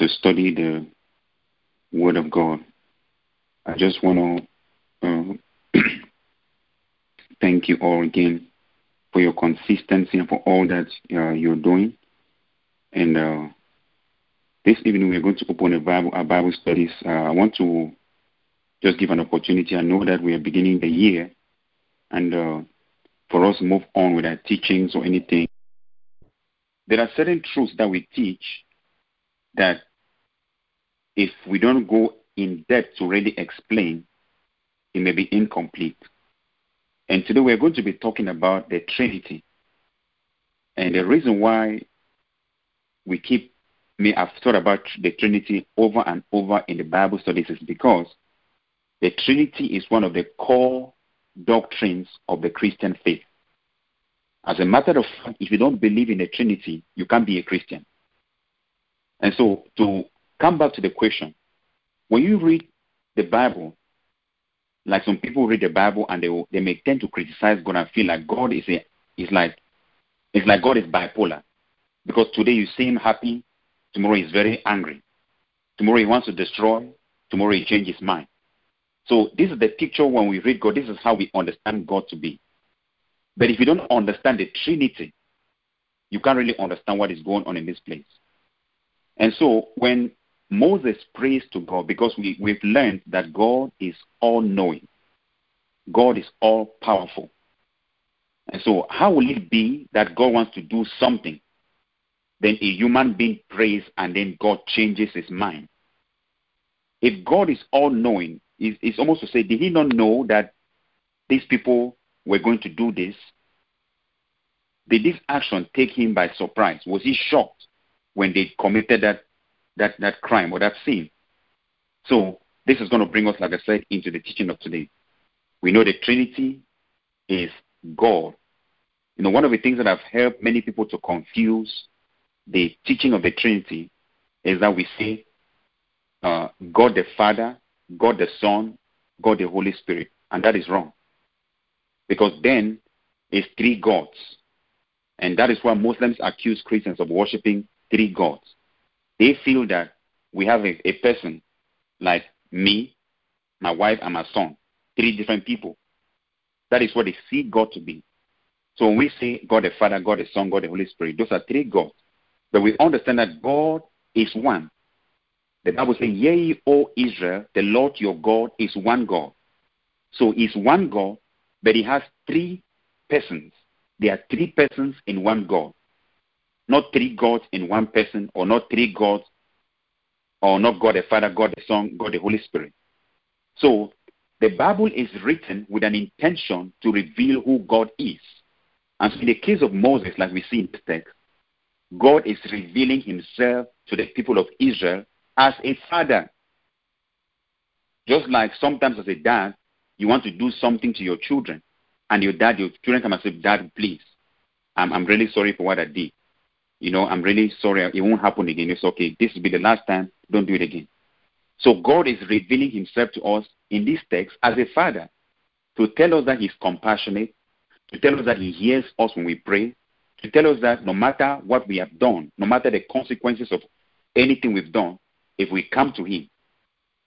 to study the Word of God. I just want to uh, thank you all again for your consistency and for all that uh, you're doing. And uh, this evening we're going to open a Bible, our Bible studies. Uh, I want to just give an opportunity. I know that we are beginning the year, and uh, for us to move on with our teachings or anything, there are certain truths that we teach that if we don't go in depth to really explain, it may be incomplete. And today we're going to be talking about the Trinity. And the reason why we keep me I've thought about the Trinity over and over in the Bible studies is because the Trinity is one of the core doctrines of the Christian faith. As a matter of fact, if you don't believe in the Trinity, you can't be a Christian. And so, to come back to the question, when you read the Bible, like some people read the Bible and they they may tend to criticize God and feel like God is a is like it's like God is bipolar, because today you see him happy, tomorrow he's very angry, tomorrow he wants to destroy, tomorrow he changes his mind. So this is the picture when we read God. This is how we understand God to be. But if you don't understand the Trinity, you can't really understand what is going on in this place. And so when Moses prays to God, because we, we've learned that God is all knowing, God is all powerful. And so, how will it be that God wants to do something, then a human being prays and then God changes his mind? If God is all knowing, it's almost to say, did he not know that these people were going to do this? Did this action take him by surprise? Was he shocked when they committed that that, that crime or that sin? So this is going to bring us, like I said, into the teaching of today. We know the Trinity is God. You know, one of the things that have helped many people to confuse the teaching of the Trinity is that we say uh, God the Father, God the Son, God the Holy Spirit, and that is wrong. Because then it's three gods. And that is why Muslims accuse Christians of worshiping three gods. They feel that we have a, a person like me, my wife, and my son, three different people. That is what they see God to be. So when we say God the Father, God the Son, God the Holy Spirit, those are three gods. But we understand that God is one. The Bible says, Yea, O Israel, the Lord your God is one God. So he's one God, but he has three persons. There are three persons in one God. Not three gods in one person, or not three gods, or not God the Father, God the Son, God the Holy Spirit. So the Bible is written with an intention to reveal who God is. And so in the case of Moses, like we see in this text, God is revealing himself to the people of Israel as a father. Just like sometimes as a dad, you want to do something to your children, and your dad, your children come and say, Dad, please, I'm, I'm really sorry for what I did. You know, I'm really sorry. It won't happen again. It's okay. This will be the last time. Don't do it again. So God is revealing himself to us in this text as a father to tell us that he's compassionate, to tell us that he hears us when we pray, to tell us that no matter what we have done, no matter the consequences of anything we've done, if we come to him,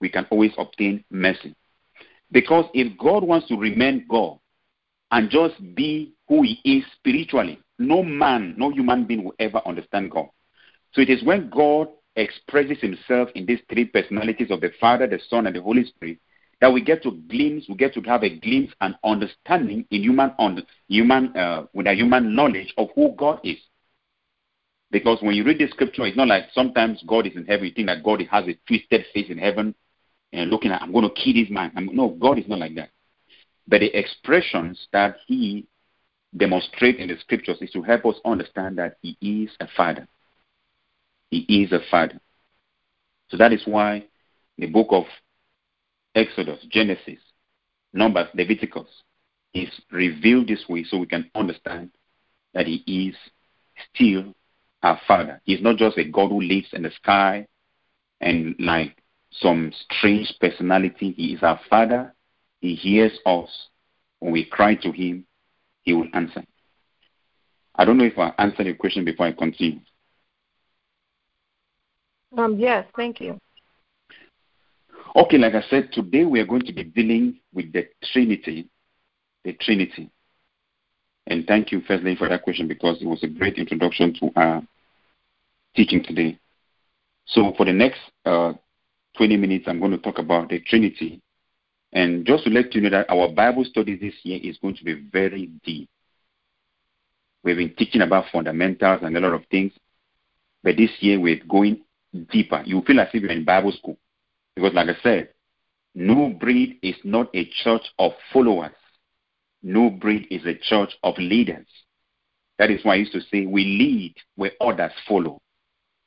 we can always obtain mercy. Because if God wants to remain God, and just be who he is spiritually. No man, no human being will ever understand God. So it is when God expresses himself in these three personalities of the Father, the Son, and the Holy Spirit that we get to glimpse, we get to have a glimpse and understanding in human, on human, uh, with a human knowledge of who God is. Because when you read the scripture, it's not like sometimes God is in heaven. You think that God has a twisted face in heaven and looking at, I'm going to kill this man. I'm, no, God is not like that. But the expressions that he demonstrates in the scriptures is to help us understand that he is a father. He is a father. So that is why the book of Exodus, Genesis, Numbers, Leviticus is revealed this way so we can understand that he is still our father. He's not just a God who lives in the sky and like some strange personality. He is our father he hears us. When we cry to Him, He will answer. I don't know if I answered your question before I continue. Um, yes, thank you. Okay, like I said, today we are going to be dealing with the Trinity. The Trinity. And thank you, First firstly, for that question because it was a great introduction to our teaching today. So, for the next uh, 20 minutes, I'm going to talk about the Trinity. And just to let you know that our Bible study this year is going to be very deep. We've been teaching about fundamentals and a lot of things, but this year we're going deeper. You feel as if you're in Bible school. Because, like I said, no breed is not a church of followers. No breed is a church of leaders. That is why I used to say we lead where others follow.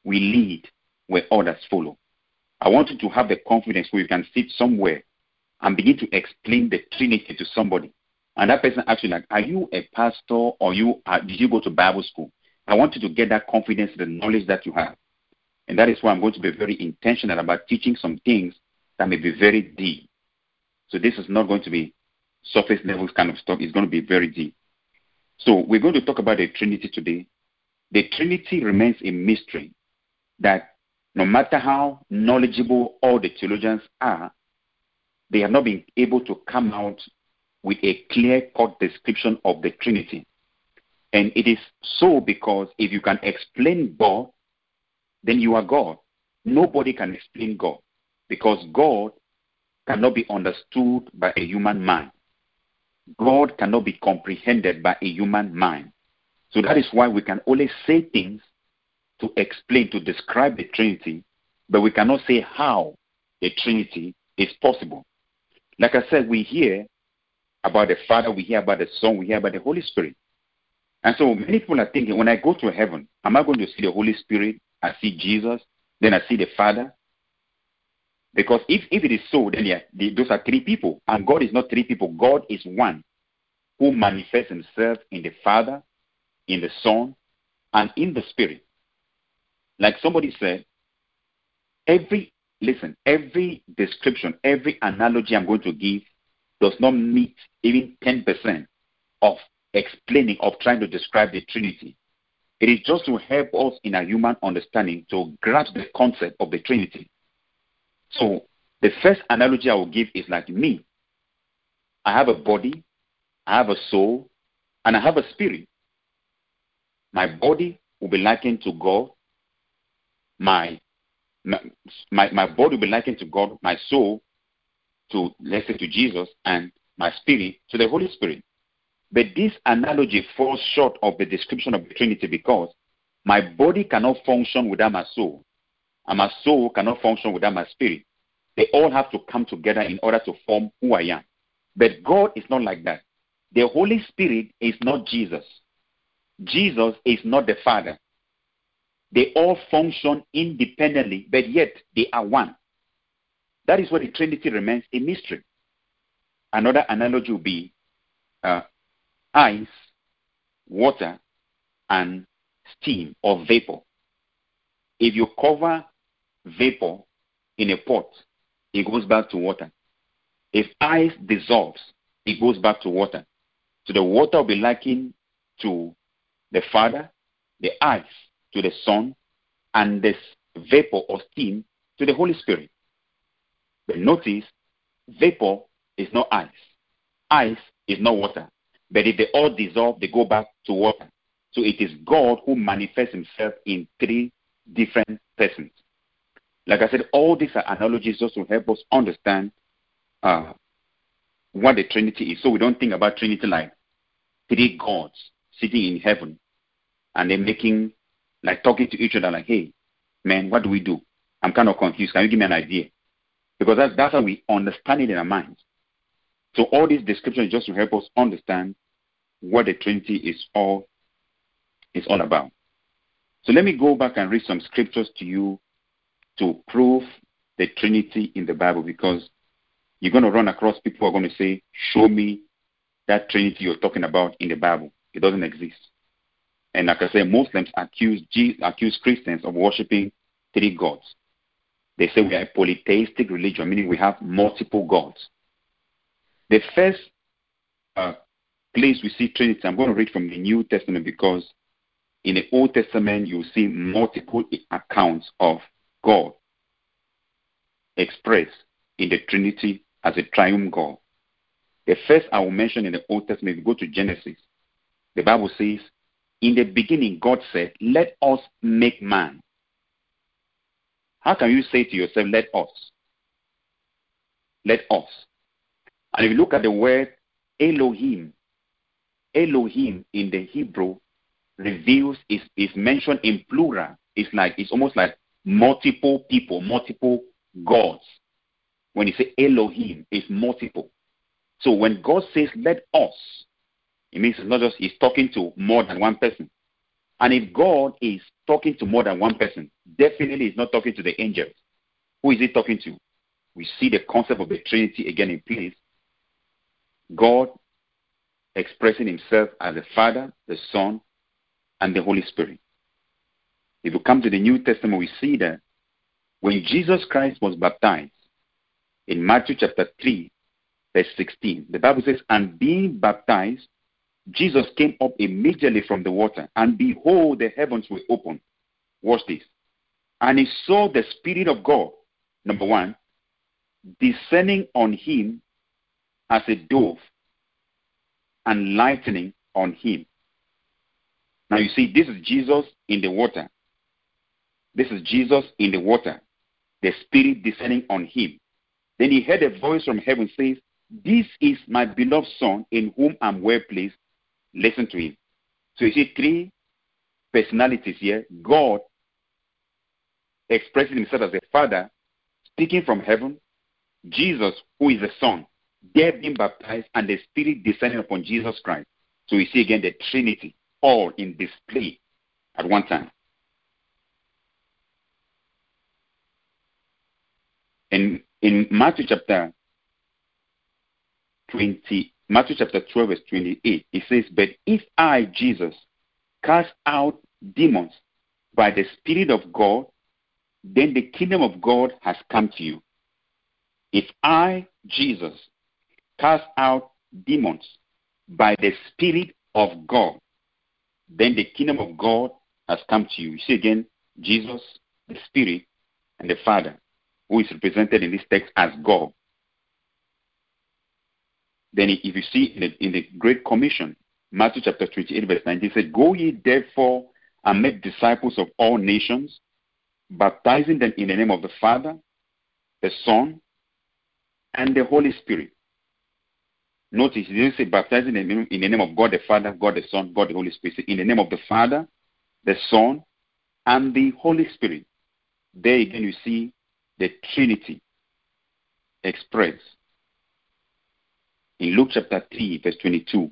We lead where others follow. I want you to have the confidence where you can sit somewhere and begin to explain the Trinity to somebody. And that person actually like, are you a pastor or you uh, did you go to Bible school? I want you to get that confidence, the knowledge that you have. And that is why I'm going to be very intentional about teaching some things that may be very deep. So this is not going to be surface level kind of stuff. It's going to be very deep. So we're going to talk about the Trinity today. The Trinity remains a mystery that no matter how knowledgeable all the theologians are, they have not been able to come out with a clear cut description of the Trinity. And it is so because if you can explain God, then you are God. Nobody can explain God because God cannot be understood by a human mind. God cannot be comprehended by a human mind. So that is why we can only say things to explain, to describe the Trinity, but we cannot say how the Trinity is possible. Like I said, we hear about the Father, we hear about the Son, we hear about the Holy Spirit. And so many people are thinking, when I go to heaven, am I going to see the Holy Spirit? I see Jesus, then I see the Father. Because if, if it is so, then yeah, the, those are three people. And God is not three people. God is one who manifests himself in the Father, in the Son, and in the Spirit. Like somebody said, every, listen, every description, every analogy I'm going to give does not meet even 10% of explaining, of trying to describe the Trinity. It is just to help us in our human understanding to grasp the concept of the Trinity. So, the first analogy I will give is like me. I have a body, I have a soul, and I have a spirit. My body will be likened to God. My, my, my body will be likened to God. My soul to, let's say, to Jesus, and my spirit to the Holy Spirit. But this analogy falls short of the description of the Trinity because my body cannot function without my soul, and my soul cannot function without my spirit. They all have to come together in order to form who I am. But God is not like that. The Holy Spirit is not Jesus. Jesus is not the Father. They all function independently, but yet they are one. That is why the Trinity remains a mystery. Another analogy would be uh, ice, water, and steam or vapor. If you cover vapor in a pot, it goes back to water. If ice dissolves, it goes back to water. So the water will be likened to the Father, the ice to the Son, and this vapor or steam to the Holy Spirit. But notice, vapor is not ice. Ice is not water. But if they all dissolve, they go back to water. So it is God who manifests himself in three different persons. Like I said, all these are analogies just to help us understand uh, what the Trinity is. So we don't think about Trinity like three gods sitting in heaven and they're making, like talking to each other, like, hey, man, what do we do? I'm kind of confused. Can you give me an idea? Because that's, that's how we understand it in our minds. So all these descriptions just to help us understand what the Trinity is all is all about. So let me go back and read some scriptures to you to prove the Trinity in the Bible because you're going to run across people who are going to say, Show me that Trinity you're talking about in the Bible. It doesn't exist. And like I said, Muslims accuse, accuse Christians of worshiping three gods. They say we are a polytheistic religion, meaning we have multiple gods. The first uh, place we see Trinity, I'm going to read from the New Testament because in the Old Testament you see multiple accounts of God expressed in the Trinity as a triune God. The first I will mention in the Old Testament, if you go to Genesis, the Bible says, In the beginning, God said, Let us make man. How can you say to yourself, Let us? Let us. And if you look at the word Elohim, Elohim in the Hebrew reveals is, is mentioned in plural. It's like it's almost like multiple people, multiple gods. When you say Elohim, it's multiple. So when God says let us, it means it's not just he's talking to more than one person. And if God is talking to more than one person, definitely he's not talking to the angels. Who is he talking to? We see the concept of the Trinity again in place. God expressing himself as the Father, the Son, and the Holy Spirit. If you come to the New Testament, we see that when Jesus Christ was baptized in Matthew chapter 3, verse 16, the Bible says, And being baptized, Jesus came up immediately from the water, and behold, the heavens were opened. Watch this. And he saw the Spirit of God, number one, descending on him as a dove and lightning on him. Now you see, this is Jesus in the water. This is Jesus in the water, the Spirit descending on him. Then he heard a voice from heaven says, This is my beloved Son in whom I'm well pleased. Listen to him. So you see three personalities here God expressing himself as a Father, speaking from heaven, Jesus, who is the Son, there being baptized, and the Spirit descending upon Jesus Christ. So we see again the Trinity all in display at one time. In in Matthew chapter 20, Matthew chapter 12, verse 28, it says, But if I, Jesus, cast out demons by the Spirit of God, then the kingdom of God has come to you. If I, Jesus, cast out demons by the Spirit of God, then the kingdom of God has come to you. You see again, Jesus, the Spirit, and the Father, who is represented in this text as God. Then, if you see in the, in the Great Commission, Matthew chapter 28, verse 19 said, Go ye therefore and make disciples of all nations, baptizing them in the name of the Father, the Son, and the Holy Spirit. Notice, he didn't say baptizing in the, name, in the name of God the Father, God the Son, God the Holy Spirit. In the name of the Father, the Son, and the Holy Spirit. There again you see the Trinity expressed. In Luke chapter 3, verse 22,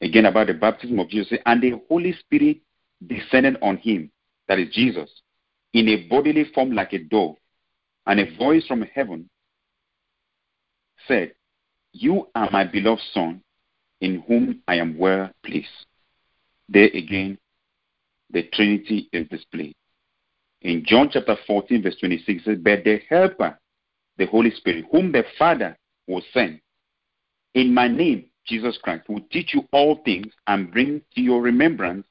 again about the baptism of Jesus, and the Holy Spirit descended on him, that is Jesus, in a bodily form like a dove, and a voice from heaven said, you are my beloved Son, in whom I am well pleased. There again, the Trinity is displayed. In John chapter 14, verse 26, it says, But the Helper, the Holy Spirit, whom the Father will send, in my name, Jesus Christ, will teach you all things and bring to your remembrance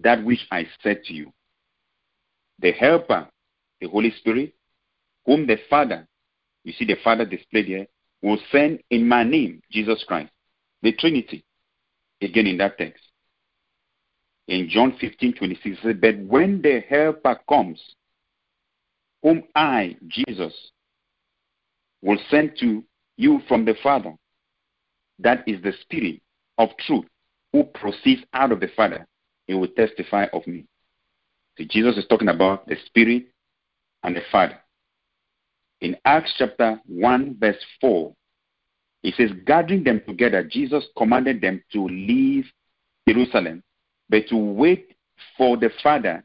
that which I said to you. The Helper, the Holy Spirit, whom the Father, you see the Father displayed here, will send in my name, Jesus Christ. The Trinity, again in that text. In John 15, 26, says, But when the Helper comes, whom I, Jesus, will send to you from the Father, that is the Spirit of truth, who proceeds out of the Father, he will testify of me. So Jesus is talking about the Spirit and the Father in Acts chapter 1, verse 4, it says, Gathering them together, Jesus commanded them to leave Jerusalem, but to wait for the Father,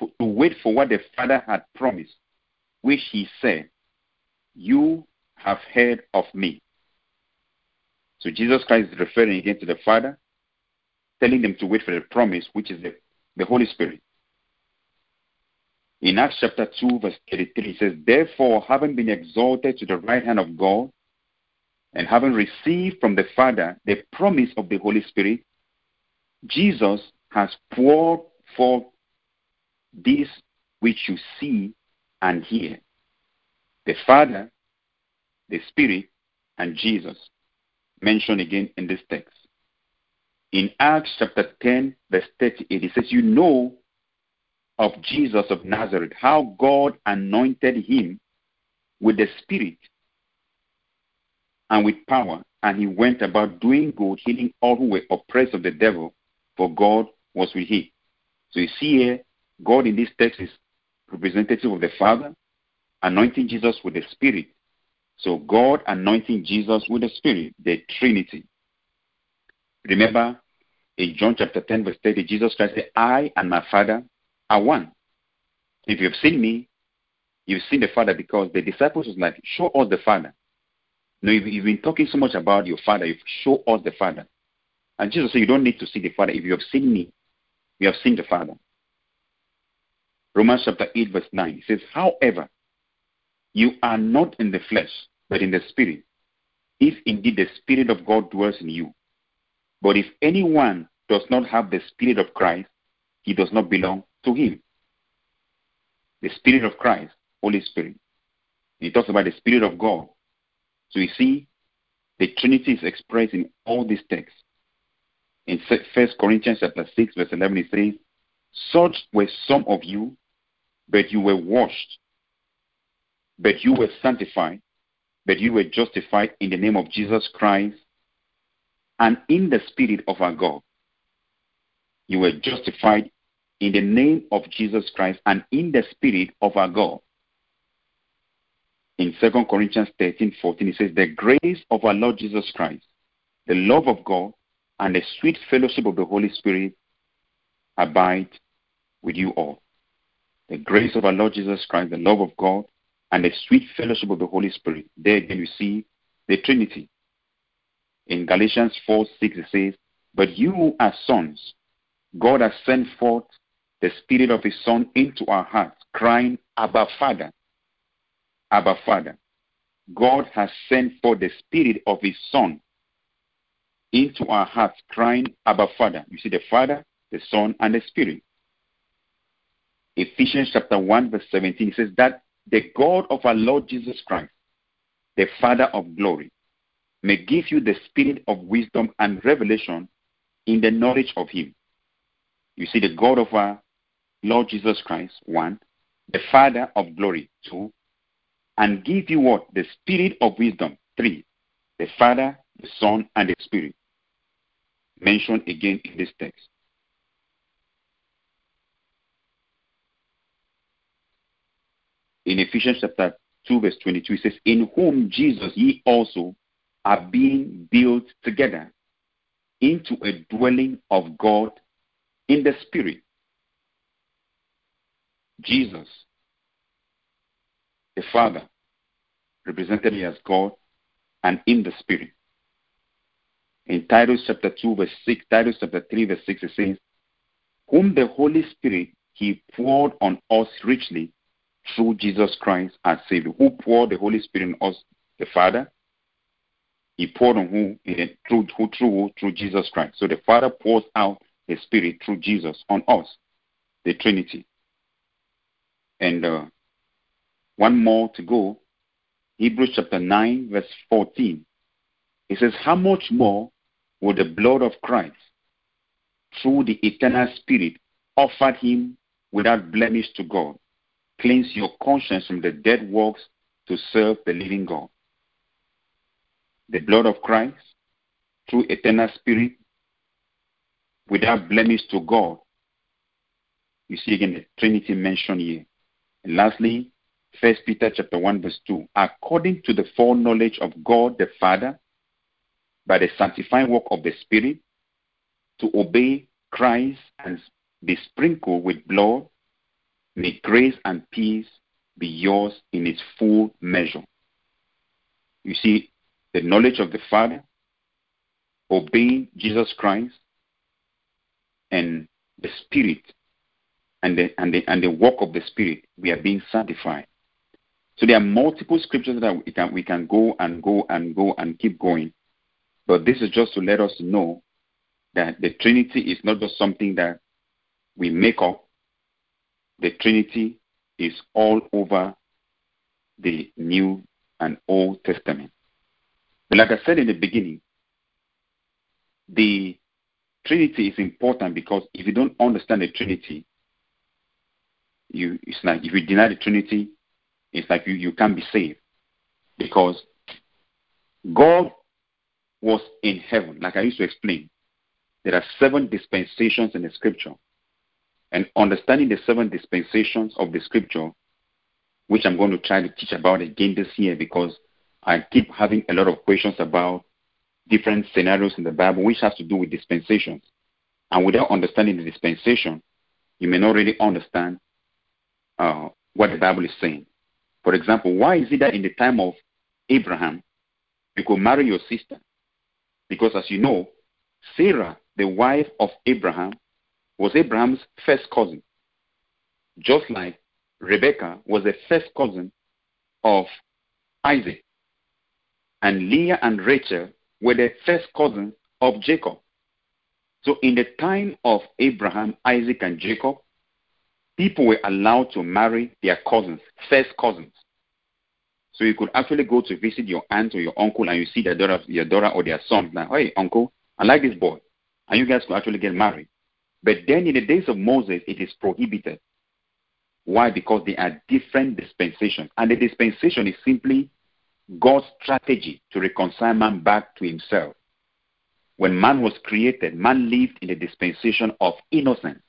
to wait for what the Father had promised, which he said, You have heard of me. So Jesus Christ is referring again to the Father, telling them to wait for the promise, which is the, the Holy Spirit. In Acts chapter 2, verse 33, it says, Therefore, having been exalted to the right hand of God, and having received from the Father the promise of the Holy Spirit, Jesus has poured forth this which you see and hear. The Father, the Spirit, and Jesus mentioned again in this text. In Acts chapter 10, verse 38, it says, You know of Jesus of Nazareth, how God anointed him with the Spirit and with power, and he went about doing good, healing all who were oppressed of the devil, for God was with him. So you see here, God in this text is representative of the Father, anointing Jesus with the Spirit. So God anointing Jesus with the Spirit, the Trinity. Remember, in John chapter 10, verse 30, Jesus Christ said, I and my Father are one. If you've seen me, you've seen the Father because the disciples was like, show us the Father. No, you've, been talking so much about your Father, you show us the Father. And Jesus said, you don't need to see the Father. If you have seen me, you have seen the Father. Romans chapter 8, verse 9. It says, However, you are not in the flesh, but in the Spirit, if indeed the Spirit of God dwells in you. But if anyone does not have the Spirit of Christ, he does not belong to him. The Spirit of Christ, Holy Spirit. He talks about the Spirit of God. So you see, the Trinity is expressed in all these texts. In First Corinthians chapter 6, verse 11, it says, Such were some of you, but you were washed, but you were sanctified, but you were justified in the name of Jesus Christ and in the Spirit of our God. You were justified in the name of Jesus Christ and in the Spirit of our God. In 2 Corinthians 13 14, it says, The grace of our Lord Jesus Christ, the love of God, and the sweet fellowship of the Holy Spirit abide with you all. The grace of our Lord Jesus Christ, the love of God, and the sweet fellowship of the Holy Spirit. There again you see the Trinity. In Galatians 4 6 it says, But you are sons. God has sent forth the Spirit of His Son into our hearts, crying, Abba Father. Abba Father. God has sent forth the Spirit of His Son into our hearts, crying, Abba Father. You see the Father, the Son, and the Spirit. Ephesians chapter 1, verse 17 says that the God of our Lord Jesus Christ, the Father of glory, may give you the spirit of wisdom and revelation in the knowledge of Him. You see, the God of our Lord Jesus Christ, one, the Father of glory, two, and give you what? The spirit of wisdom, three, the Father, the Son, and the Spirit. Mentioned again in this text. In Ephesians chapter 2, verse 22, it says, In whom Jesus ye also are being built together into a dwelling of God in the Spirit. Jesus, the Father, represented me as God and in the Spirit. In Titus chapter 2, verse 6, Titus chapter 3, verse 6, it says, Whom the Holy Spirit he poured on us richly through Jesus Christ as Savior, who poured the Holy Spirit on us, the Father. He poured on who? Through, who, through, through Jesus Christ. So the Father pours out the Spirit through Jesus on us, the Trinity. And uh, one more to go. Hebrews chapter 9, verse 14. It says, How much more will the blood of Christ, through the eternal Spirit, offered him without blemish to God, cleanse your conscience from the dead works to serve the living God. The blood of Christ, through eternal spirit, without blemish to God. You see again the Trinity mentioned here. And lastly, 1 Peter chapter 1, verse 2. According to the foreknowledge of God the Father, by the sanctifying work of the Spirit, to obey Christ and be sprinkled with blood May grace and peace be yours in its full measure. You see, the knowledge of the Father, obeying Jesus Christ, and the Spirit, and the, and the, and the work of the Spirit, we are being sanctified. So there are multiple scriptures that we can, we can go and go and go and keep going. But this is just to let us know that the Trinity is not just something that we make up, the Trinity is all over the New and Old Testament. But like I said in the beginning, the Trinity is important because if you don't understand the Trinity, you it's like if you deny the Trinity, it's like you, you can't be saved. Because God was in heaven, like I used to explain. There are seven dispensations in the scripture. And understanding the seven dispensations of the scripture, which I'm going to try to teach about again this year because I keep having a lot of questions about different scenarios in the Bible, which has to do with dispensations. And without understanding the dispensation, you may not really understand uh, what the Bible is saying. For example, why is it that in the time of Abraham, you could marry your sister? Because as you know, Sarah, the wife of Abraham, was Abraham's first cousin. Just like Rebecca was the first cousin of Isaac. And Leah and Rachel were the first cousins of Jacob. So in the time of Abraham, Isaac, and Jacob, people were allowed to marry their cousins, first cousins. So you could actually go to visit your aunt or your uncle and you see their daughter, your daughter or their son, like, hey, uncle, I like this boy. And you guys could actually get married. But then in the days of Moses, it is prohibited. Why? Because there are different dispensations. And the dispensation is simply God's strategy to reconcile man back to himself. When man was created, man lived in the dispensation of innocence.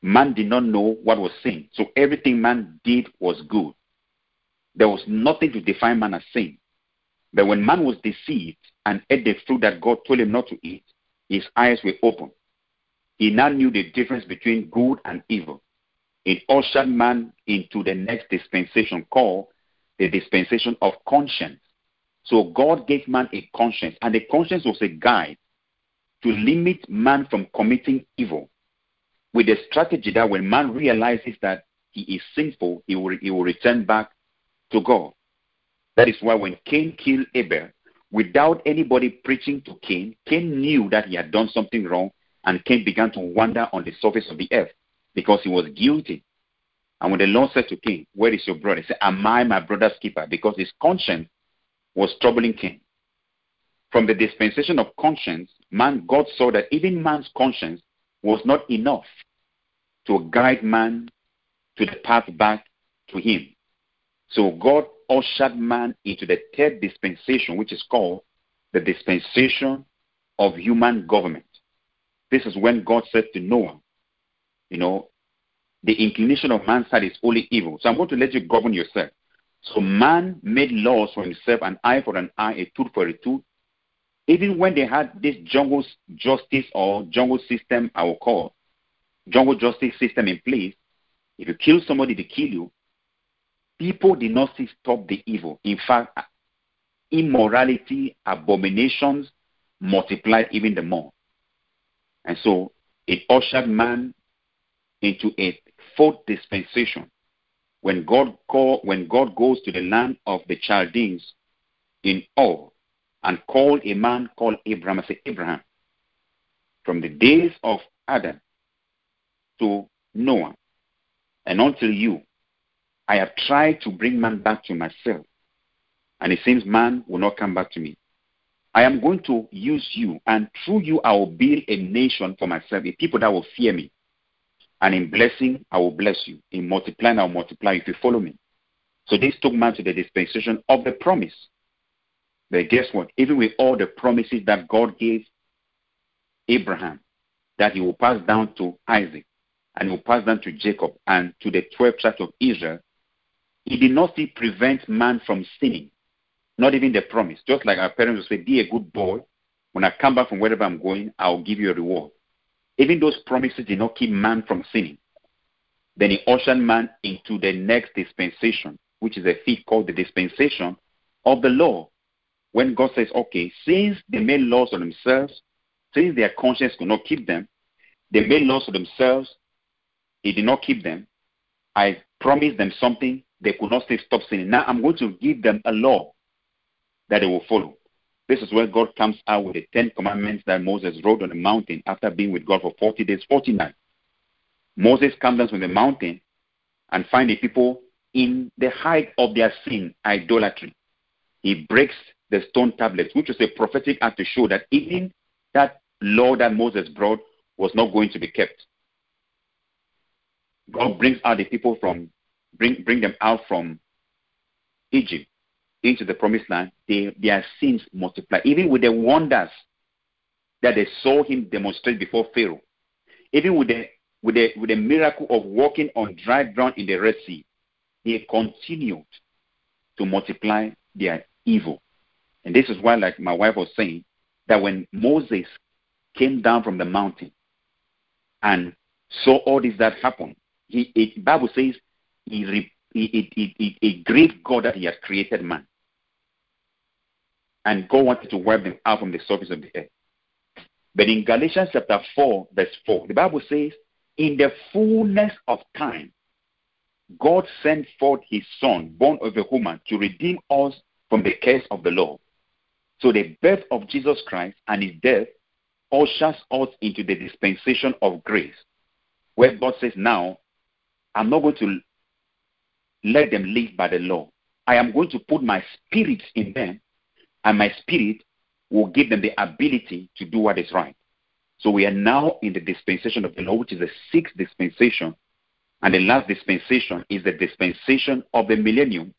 Man did not know what was sin. So everything man did was good. There was nothing to define man as sin. But when man was deceived and ate the fruit that God told him not to eat, his eyes were open. He now knew the difference between good and evil. It ushered man into the next dispensation called the dispensation of conscience. So God gave man a conscience, and the conscience was a guide to limit man from committing evil with the strategy that when man realizes that he is sinful, he will, he will return back to God. That is why when Cain killed Abel, without anybody preaching to Cain, Cain knew that he had done something wrong, and Cain began to wander on the surface of the earth because he was guilty. And when the Lord said to Cain, Where is your brother? He said, Am I my brother's keeper? Because his conscience was troubling Cain. From the dispensation of conscience, man, God saw that even man's conscience was not enough to guide man to the path back to him. So God ushered man into the third dispensation, which is called the dispensation of human government. This is when God said to Noah, you know, the inclination of man's heart is only evil. So I'm going to let you govern yourself. So man made laws for himself, an eye for an eye, a tooth for a tooth. Even when they had this jungle justice or jungle system, I will call jungle justice system in place, if you kill somebody, they kill you people did not stop the evil. In fact, immorality, abominations multiplied even the more. And so it ushered man into a fourth dispensation. When God call, when God goes to the land of the Chaldeans in Ur and called a man called Abraham, I say Abraham, from the days of Adam to Noah and until you, I have tried to bring man back to myself, and it seems man will not come back to me. I am going to use you, and through you, I will build a nation for myself, a people that will fear me. And in blessing, I will bless you. In multiplying, I will multiply if you follow me. So this took man to the dispensation of the promise. But guess what? Even with all the promises that God gave Abraham, that he will pass down to Isaac, and he will pass down to Jacob, and to the 12 tribes of Israel, he did not still prevent man from sinning, not even the promise. Just like our parents would say, Be a good boy. When I come back from wherever I'm going, I'll give you a reward. Even those promises did not keep man from sinning. Then he ushered man into the next dispensation, which is a feat called the dispensation of the law. When God says, okay, since they made laws for themselves, since their conscience could not keep them, they made laws for themselves, he did not keep them. I promised them something, they could not say stop sinning. Now I'm going to give them a law that they will follow. This is where God comes out with the Ten Commandments that Moses wrote on the mountain after being with God for 40 days, 40 nights. Moses comes down from the mountain and find the people in the height of their sin, idolatry. He breaks the stone tablets, which was a prophetic act to show that even that law that Moses brought was not going to be kept. God brings out the people from bring bring them out from Egypt into the promised land. They, their sins multiply, even with the wonders that they saw him demonstrate before Pharaoh, even with the with the with the miracle of walking on dry ground in the Red Sea, they continued to multiply their evil. And this is why, like my wife was saying, that when Moses came down from the mountain and saw all this that happened, he, it, Bible says he, he, he, he, he grieved God that he had created man. And God wanted to wipe them out from the surface of the earth. But in Galatians chapter 4, verse 4, the Bible says, In the fullness of time, God sent forth his son, born of a woman, to redeem us from the curse of the law. So the birth of Jesus Christ and his death ushers us into the dispensation of grace, where God says, Now, I'm not going to let them live by the law. I am going to put my spirit in them, and my spirit will give them the ability to do what is right. So we are now in the dispensation of the law, which is the sixth dispensation. And the last dispensation is the dispensation of the millennium,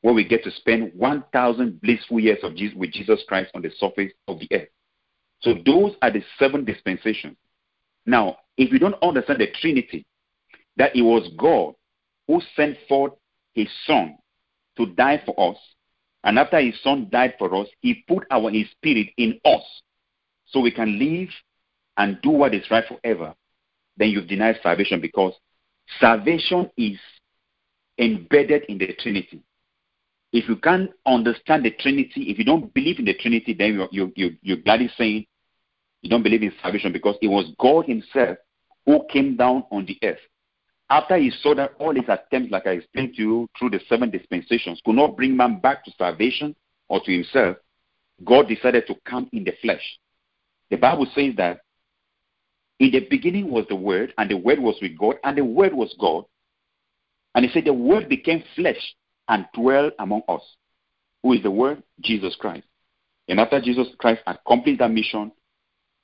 where we get to spend 1,000 blissful years of Jesus, with Jesus Christ on the surface of the earth. So those are the seven dispensations. Now, if you don't understand the Trinity, that it was God who sent forth his Son to die for us, and after his Son died for us, he put our his spirit in us so we can live and do what is right forever, then you've denied salvation because salvation is embedded in the Trinity. If you can't understand the Trinity, if you don't believe in the Trinity, then you're, you you you're gladly saying you don't believe in salvation because it was God Himself who came down on the earth. After He saw that all His attempts, like I explained to you through the seven dispensations, could not bring man back to salvation or to Himself, God decided to come in the flesh. The Bible says that in the beginning was the Word, and the Word was with God, and the Word was God. And He said, The Word became flesh and dwelt among us. Who is the Word? Jesus Christ. And after Jesus Christ accomplished that mission,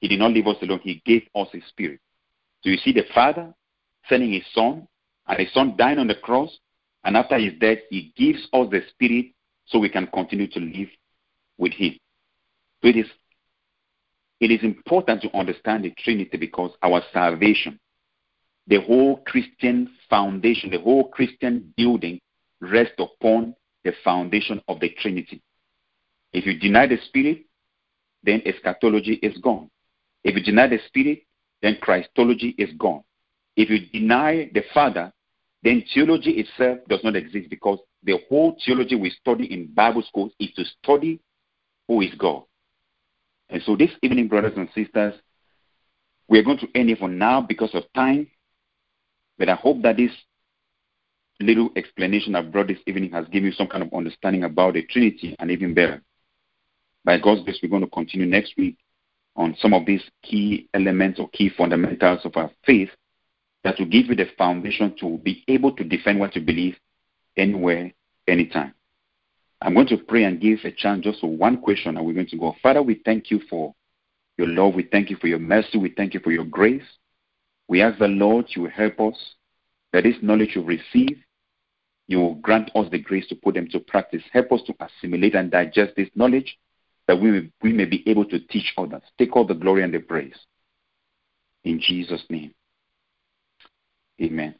he did not leave us alone. He gave us His Spirit. So you see the Father sending His Son, and His Son dying on the cross, and after His death, He gives us the Spirit so we can continue to live with Him. So it is, it is important to understand the Trinity because our salvation, the whole Christian foundation, the whole Christian building rests upon the foundation of the Trinity. If you deny the Spirit, then eschatology is gone. If you deny the Spirit, then Christology is gone. If you deny the Father, then theology itself does not exist because the whole theology we study in Bible schools is to study who is God. And so this evening, brothers and sisters, we are going to end it for now because of time. But I hope that this little explanation I brought this evening has given you some kind of understanding about the Trinity and even better. By God's grace, we're going to continue next week on some of these key elements or key fundamentals of our faith that will give you the foundation to be able to defend what you believe anywhere, anytime. I'm going to pray and give a chance just for one question, and we're going to go. Father, we thank you for your love. We thank you for your mercy. We thank you for your grace. We ask the Lord you will help us that this knowledge you receive, you will grant us the grace to put them to practice. Help us to assimilate and digest this knowledge that we may, we may be able to teach others. Take all the glory and the praise. In Jesus' name. Amen.